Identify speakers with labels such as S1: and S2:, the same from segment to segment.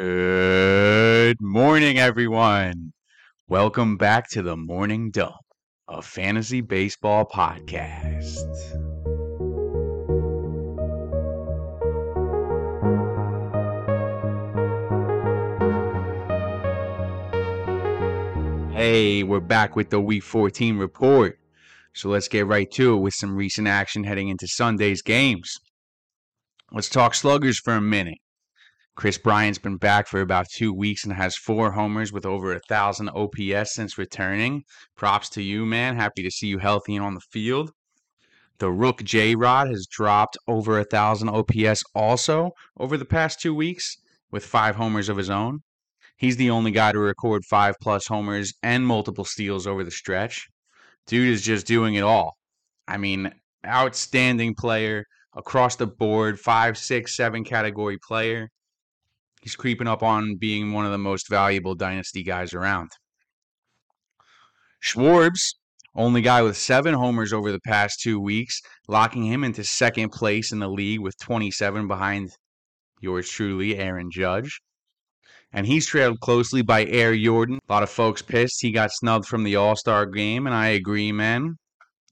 S1: Good morning, everyone. Welcome back to the Morning Dump, a fantasy baseball podcast. Hey, we're back with the Week 14 report. So let's get right to it with some recent action heading into Sunday's games. Let's talk sluggers for a minute. Kris Bryant's been back for about two weeks and has four homers with over a thousand OPS since returning. Props to you, man. Happy to see you healthy and on the field. The Rook J Rod has dropped over a thousand OPS also over the past two weeks with five homers of his own. He's the only guy to record five plus homers and multiple steals over the stretch. Dude is just doing it all. I mean, outstanding player across the board, five, six, seven category player he's creeping up on being one of the most valuable dynasty guys around. Schwartz, only guy with seven homers over the past two weeks, locking him into second place in the league with 27 behind yours truly, Aaron Judge. And he's trailed closely by Air Jordan. A lot of folks pissed he got snubbed from the All Star game, and I agree, man.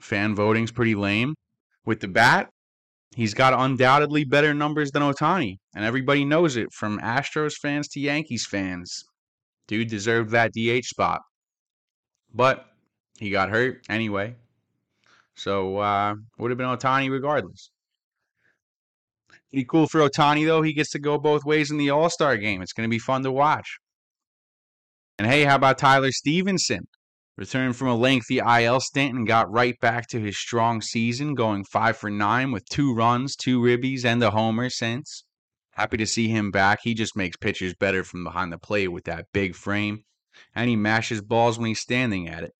S1: Fan voting's pretty lame. With the bat, He's got undoubtedly better numbers than Ohtani, and everybody knows it from Astros fans to Yankees fans. Dude deserved that DH spot. But he got hurt anyway. So uh would have been Ohtani regardless. Pretty cool for Ohtani though. He gets to go both ways in the All-Star game. It's going to be fun to watch. And hey, how about Tyler Stephenson? Returned from a lengthy IL stint and got right back to his strong season, going 5 for 9 with two runs, two ribbies, and a homer since. Happy to see him back. He just makes pitchers better from behind the plate with that big frame, and he mashes balls when he's standing at it.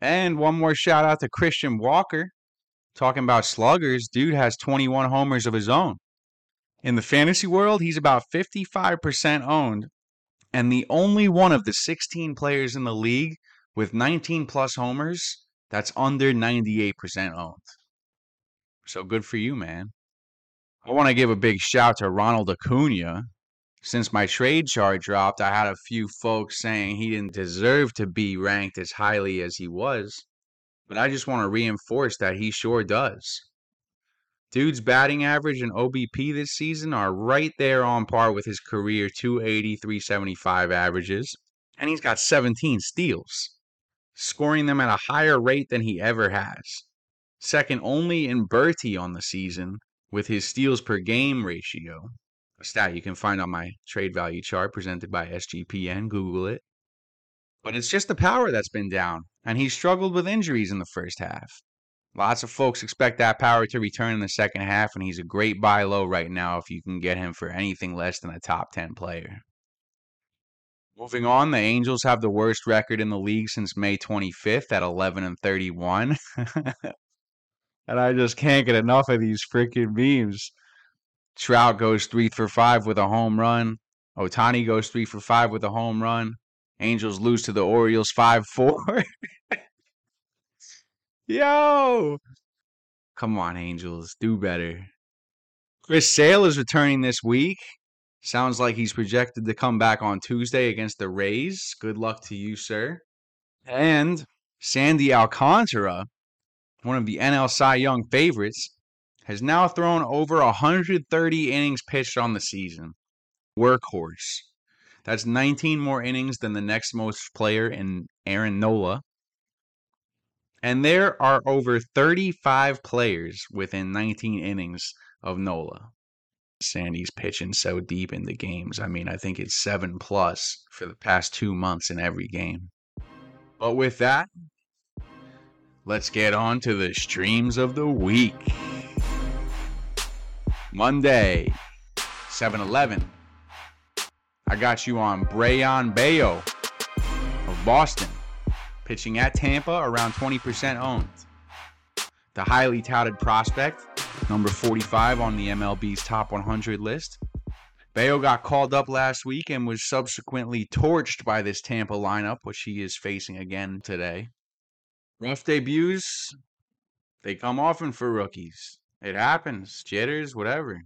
S1: And one more shout out to Christian Walker. Talking about sluggers, dude has 21 homers of his own. In the fantasy world, he's about 55% owned, and the only one of the 16 players in the league with 19 plus homers, that's under 98% owned. So good for you, man. I want to give a big shout to Ronald Acuna. Since my trade chart dropped, I had a few folks saying he didn't deserve to be ranked as highly as he was. But I just want to reinforce that he sure does. Dude's batting average and OBP this season are right there on par with his career 280, 375 averages. And he's got 17 steals scoring them at a higher rate than he ever has. Second only in Berti on the season with his steals per game ratio, a stat you can find on my trade value chart presented by SGPN. Google it. But it's just the power that's been down, and he struggled with injuries in the first half. Lots of folks expect that power to return in the second half, and he's a great buy low right now if you can get him for anything less than a top 10 player. Moving on, the Angels have the worst record in the league since May 25th at 11 and 31. and I just can't get enough of these freaking memes. Trout goes 3 for 5 with a home run. Ohtani goes 3 for 5 with a home run. Angels lose to the Orioles 5 4. Yo! Come on, Angels. Do better. Chris Sale is returning this week. Sounds like he's projected to come back on Tuesday against the Rays. Good luck to you, sir. And Sandy Alcantara, one of the NL Cy Young favorites, has now thrown over 130 innings pitched on the season. Workhorse. That's 19 more innings than the next most player in Aaron Nola. And there are over 35 players within 19 innings of Nola. Sandy's pitching so deep in the games. I mean, I think it's seven plus for the past two months in every game. But with that, let's get on to the streams of the week. Monday, 7 Eleven. I got you on Brayan Bello of Boston, pitching at Tampa around 20% owned. The highly touted prospect number 45 on the MLB's top 100 list. Bello got called up last week and was subsequently torched by this Tampa lineup, which he is facing again today. Rough debuts, they come often for rookies. It happens, jitters, whatever.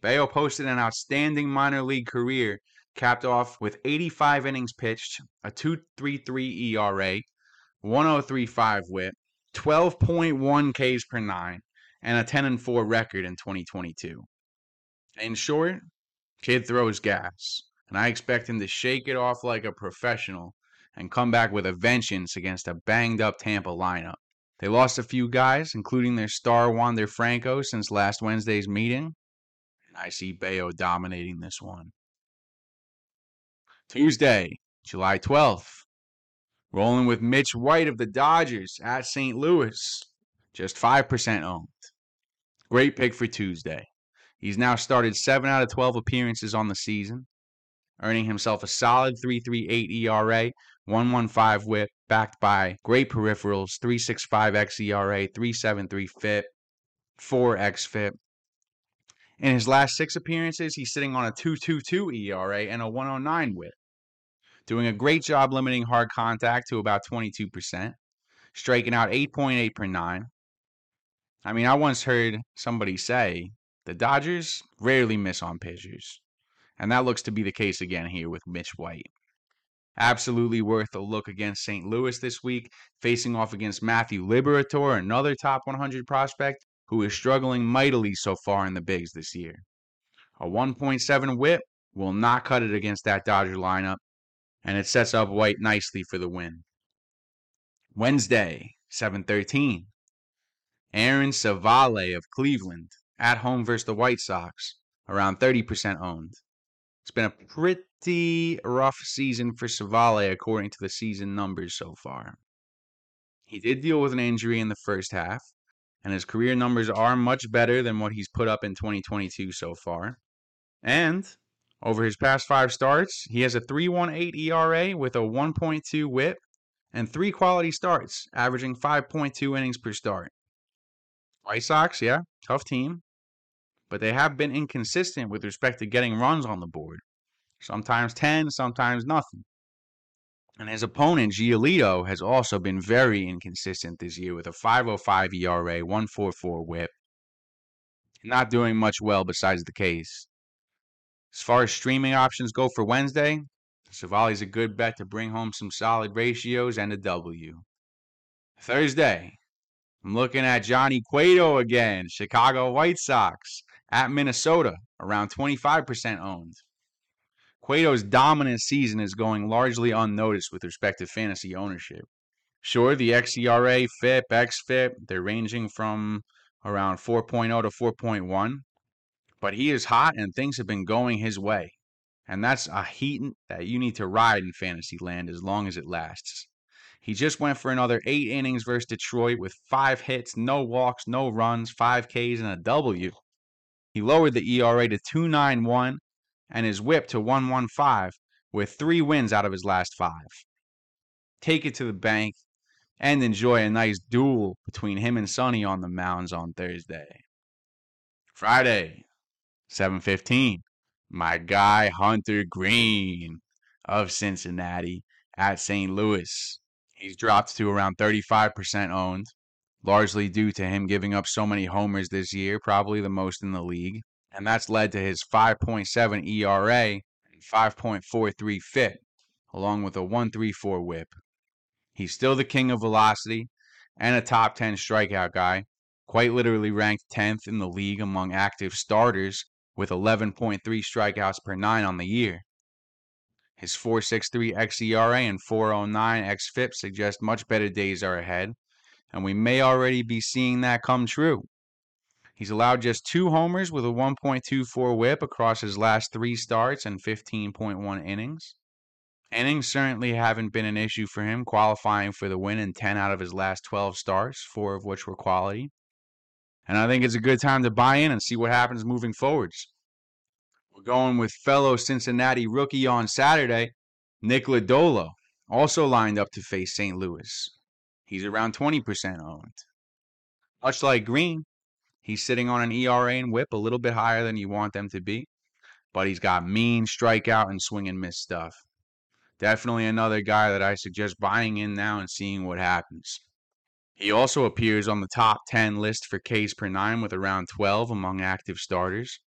S1: Bello posted an outstanding minor league career, capped off with 85 innings pitched, a 2.33 ERA, 103.5 WHIP, 12.1 Ks per nine, and a 10 and 4 record in 2022. In short, kid throws gas, and I expect him to shake it off like a professional and come back with a vengeance against a banged up Tampa lineup. They lost a few guys, including their star Wander Franco since last Wednesday's meeting, and I see Bello dominating this one. Tuesday, July 12th. Rolling with Mitch White of the Dodgers at St. Louis. Just 5% owned. Great pick for Tuesday. He's now started 7 out of 12 appearances on the season, earning himself a solid 3.38 ERA, 1.15 whip, backed by great peripherals, 3.65 xERA, 3.73 FIP, 4 xFIP. In his last six appearances, he's sitting on a 2.22 ERA and a 109 whip doing a great job limiting hard contact to about 22%, striking out 8.8 per nine. I mean, I once heard somebody say the Dodgers rarely miss on pitchers, and that looks to be the case again here with Mitch White. Absolutely worth a look against St. Louis this week, facing off against Matthew Liberatore, another top 100 prospect who is struggling mightily so far in the bigs this year. A 1.7 whip will not cut it against that Dodger lineup, and it sets up White nicely for the win. Wednesday, 7:13. Aaron Civale of Cleveland at home versus the White Sox, around 30% owned. It's been a pretty rough season for Civale according to the season numbers so far. He did deal with an injury in the first half, and his career numbers are much better than what he's put up in 2022 so far. And over his past five starts, he has a 3.18 ERA with a 1.2 whip and three quality starts, averaging 5.2 innings per start. White Sox, yeah, tough team, but they have been inconsistent with respect to getting runs on the board. Sometimes 10, sometimes nothing. And his opponent, Giolito, has also been very inconsistent this year with a 5.05 ERA, 1.44 whip. Not doing much well besides the case. As far as streaming options go for Wednesday, Civale's a good bet to bring home some solid ratios and a W. Thursday, I'm looking at Johnny Cueto again, Chicago White Sox at Minnesota, around 25% owned. Cueto's dominant season is going largely unnoticed with respect to fantasy ownership. Sure, the xERA, FIP, xFIP, they're ranging from around 4.0 to 4.1, but he is hot and things have been going his way. And that's a heat that uh, you need to ride in fantasy land as long as it lasts. He just went for another eight innings versus Detroit with five hits, no walks, no runs, five Ks, and a W. He lowered the ERA to 2.91 and his whip to 1.15 with three wins out of his last five. Take it to the bank and enjoy a nice duel between him and Sonny on the mounds on Thursday. Friday, 715. My guy Hunter Greene of Cincinnati at St. Louis. He's dropped to around 35% owned, largely due to him giving up so many homers this year, probably the most in the league. And that's led to his 5.7 ERA and 5.43 FIP, along with a 134 whip. He's still the king of velocity and a top 10 strikeout guy, quite literally ranked 10th in the league among active starters with 11.3 strikeouts per nine on the year. His 4.63 xERA and 4.09 xFIP suggest much better days are ahead, and we may already be seeing that come true. He's allowed just two homers with a 1.24 whip across his last three starts and 15.1 innings. Innings certainly haven't been an issue for him, qualifying for the win in 10 out of his last 12 starts, four of which were quality. And I think it's a good time to buy in and see what happens moving forwards. We're going with fellow Cincinnati rookie on Saturday, Nick Lodolo, also lined up to face St. Louis. He's around 20% owned. Much like Greene, he's sitting on an ERA and whip a little bit higher than you want them to be, but he's got mean strikeout and swing and miss stuff. Definitely another guy that I suggest buying in now and seeing what happens. He also appears on the top 10 list for Ks per nine with around 12 among active starters.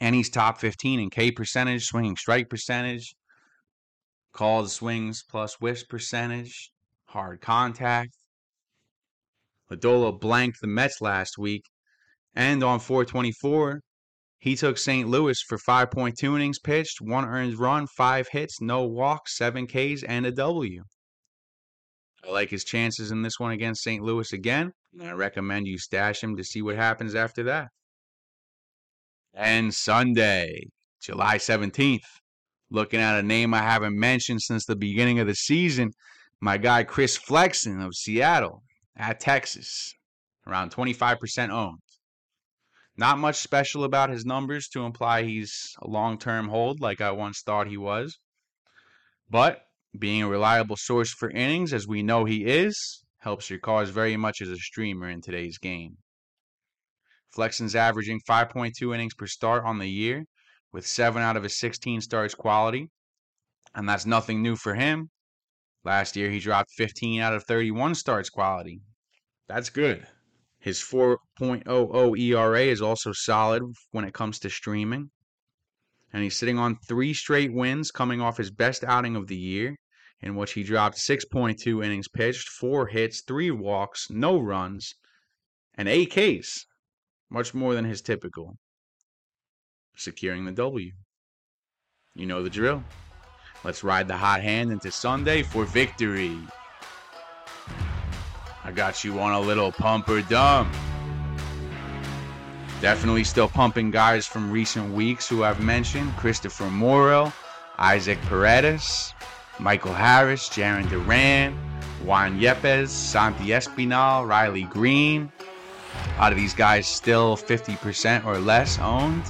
S1: And he's top 15 in K percentage, swinging strike percentage, called swings plus whiffs percentage, hard contact. Lodolo blanked the Mets last week, and on 424, he took St. Louis for 5.2 innings pitched, one earned run, five hits, no walks, seven Ks, and a W. I like his chances in this one against St. Louis again, and I recommend you stash him to see what happens after that. And Sunday, July 17th, looking at a name I haven't mentioned since the beginning of the season, my guy Chris Flexen of Seattle at Texas, around 25% owned. Not much special about his numbers to imply he's a long term hold like I once thought he was. But being a reliable source for innings, as we know he is, helps your cause very much as a streamer in today's game. Flexen's averaging 5.2 innings per start on the year, with 7 out of his 16 starts quality, and that's nothing new for him. Last year, he dropped 15 out of 31 starts quality. That's good. His 4.00 ERA is also solid when it comes to streaming. And he's sitting on three straight wins coming off his best outing of the year, in which he dropped 6.2 innings pitched, four hits, three walks, no runs, and eight Ks, much more than his typical. Securing the W. You know the drill. Let's ride the hot hand into Sunday for victory. I got you on a little pump or dump. Definitely still pumping guys from recent weeks who I've mentioned Christopher Morel, Isaac Paredes, Michael Harris, Jarren Duran, Juan Yepez, Santi Espinal, Riley Greene. A lot of these guys still 50% or less owned,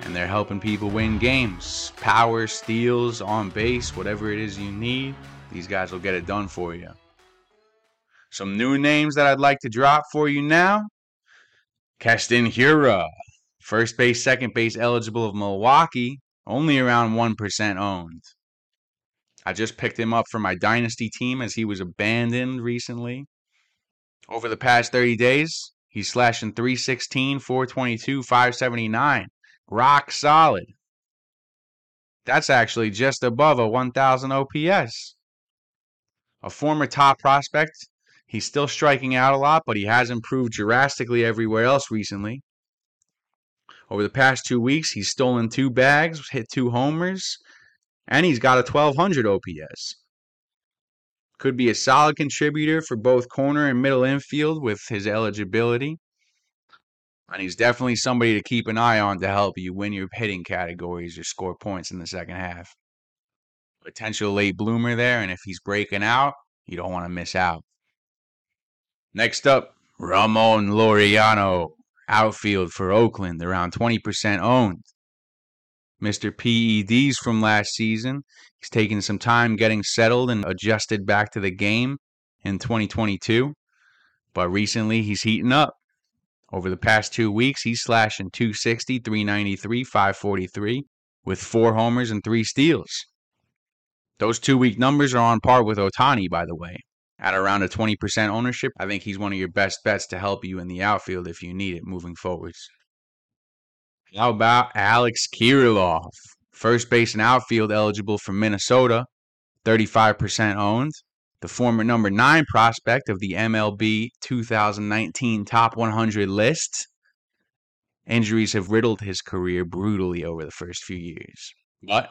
S1: and they're helping people win games. Power, steals, on base, whatever it is you need, these guys will get it done for you. Some new names that I'd like to drop for you now. Keston Hiura, first base, second base eligible of Milwaukee, only around 1% owned. I just picked him up for my dynasty team as he was abandoned recently. Over the past 30 days, he's slashing 316, 422, 579. Rock solid. That's actually just above a 1000 OPS. A former top prospect He's still striking out a lot, but he has improved drastically everywhere else recently. Over the past two weeks, he's stolen two bags, hit two homers, and he's got a 1200 OPS. Could be a solid contributor for both corner and middle infield with his eligibility. And he's definitely somebody to keep an eye on to help you win your hitting categories or score points in the second half. Potential late bloomer there, and if he's breaking out, you don't want to miss out. Next up, Ramon Laureano, outfield for Oakland, around 20% owned. Mr. PEDs from last season. He's taken some time getting settled and adjusted back to the game in 2022. But recently, he's heating up. Over the past two weeks, he's slashing 260, 393, 543 with four homers and three steals. Those two week numbers are on par with Ohtani, by the way at around a 20% ownership, I think he's one of your best bets to help you in the outfield if you need it moving forwards. How about Alex Kirilloff, First base and outfield eligible from Minnesota, 35% owned. The former number nine prospect of the MLB 2019 Top 100 list. Injuries have riddled his career brutally over the first few years. But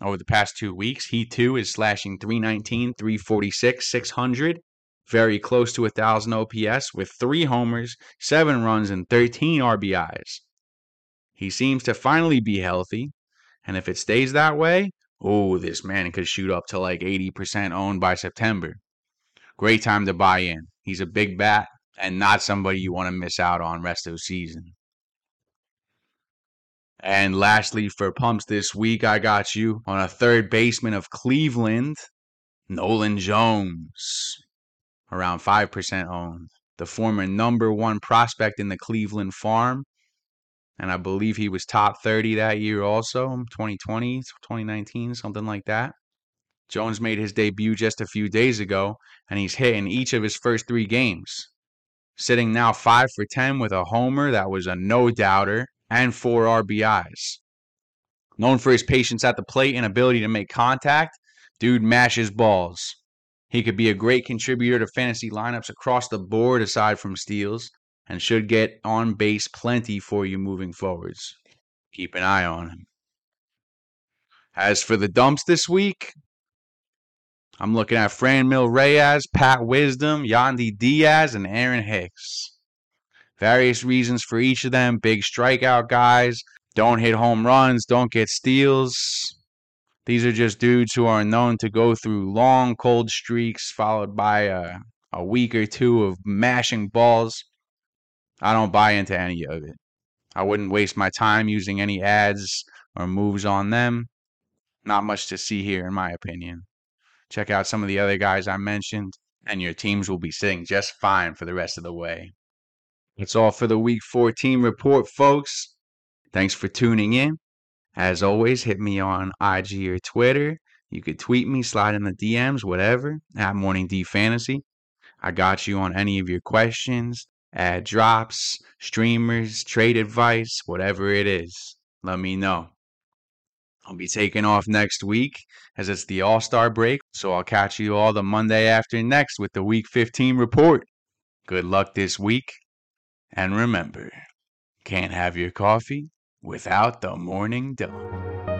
S1: over the past two weeks. He too is slashing 319, 346, 600, very close to 1,000 OPS with three homers, seven runs, and 13 RBIs. He seems to finally be healthy, and if it stays that way, oh, this man could shoot up to like 80% owned by September. Great time to buy in. He's a big bat and not somebody you want to miss out on rest of the season. And lastly, for pumps this week, I got you on a third baseman of Cleveland, Nolan Jones, around 5% owned. The former number one prospect in the Cleveland farm. And I believe he was top 30 that year also, 2020, 2019, something like that. Jones made his debut just a few days ago, and he's hit in each of his first three games. Sitting now 5 for 10 with a homer that was a no doubter and four RBIs. Known for his patience at the plate and ability to make contact, dude mashes balls. He could be a great contributor to fantasy lineups across the board aside from steals and should get on base plenty for you moving forwards. Keep an eye on him. As for the dumps this week, I'm looking at Fran Franmil Reyes, Pat Wisdom, Yandy Diaz, and Aaron Hicks. Various reasons for each of them big strikeout guys, don't hit home runs, don't get steals. These are just dudes who are known to go through long, cold streaks followed by a, a week or two of mashing balls. I don't buy into any of it. I wouldn't waste my time using any ads or moves on them. Not much to see here, in my opinion. Check out some of the other guys I mentioned, and your teams will be sitting just fine for the rest of the way. That's all for the Week 14 report, folks. Thanks for tuning in. As always, hit me on IG or Twitter. You could tweet me, slide in the DMs, whatever, at Morning D Fantasy. I got you on any of your questions, ad drops, streamers, trade advice, whatever it is. Let me know. I'll be taking off next week as it's the All Star break, so I'll catch you all the Monday after next with the Week 15 report. Good luck this week, and remember, can't have your coffee without the morning dawn.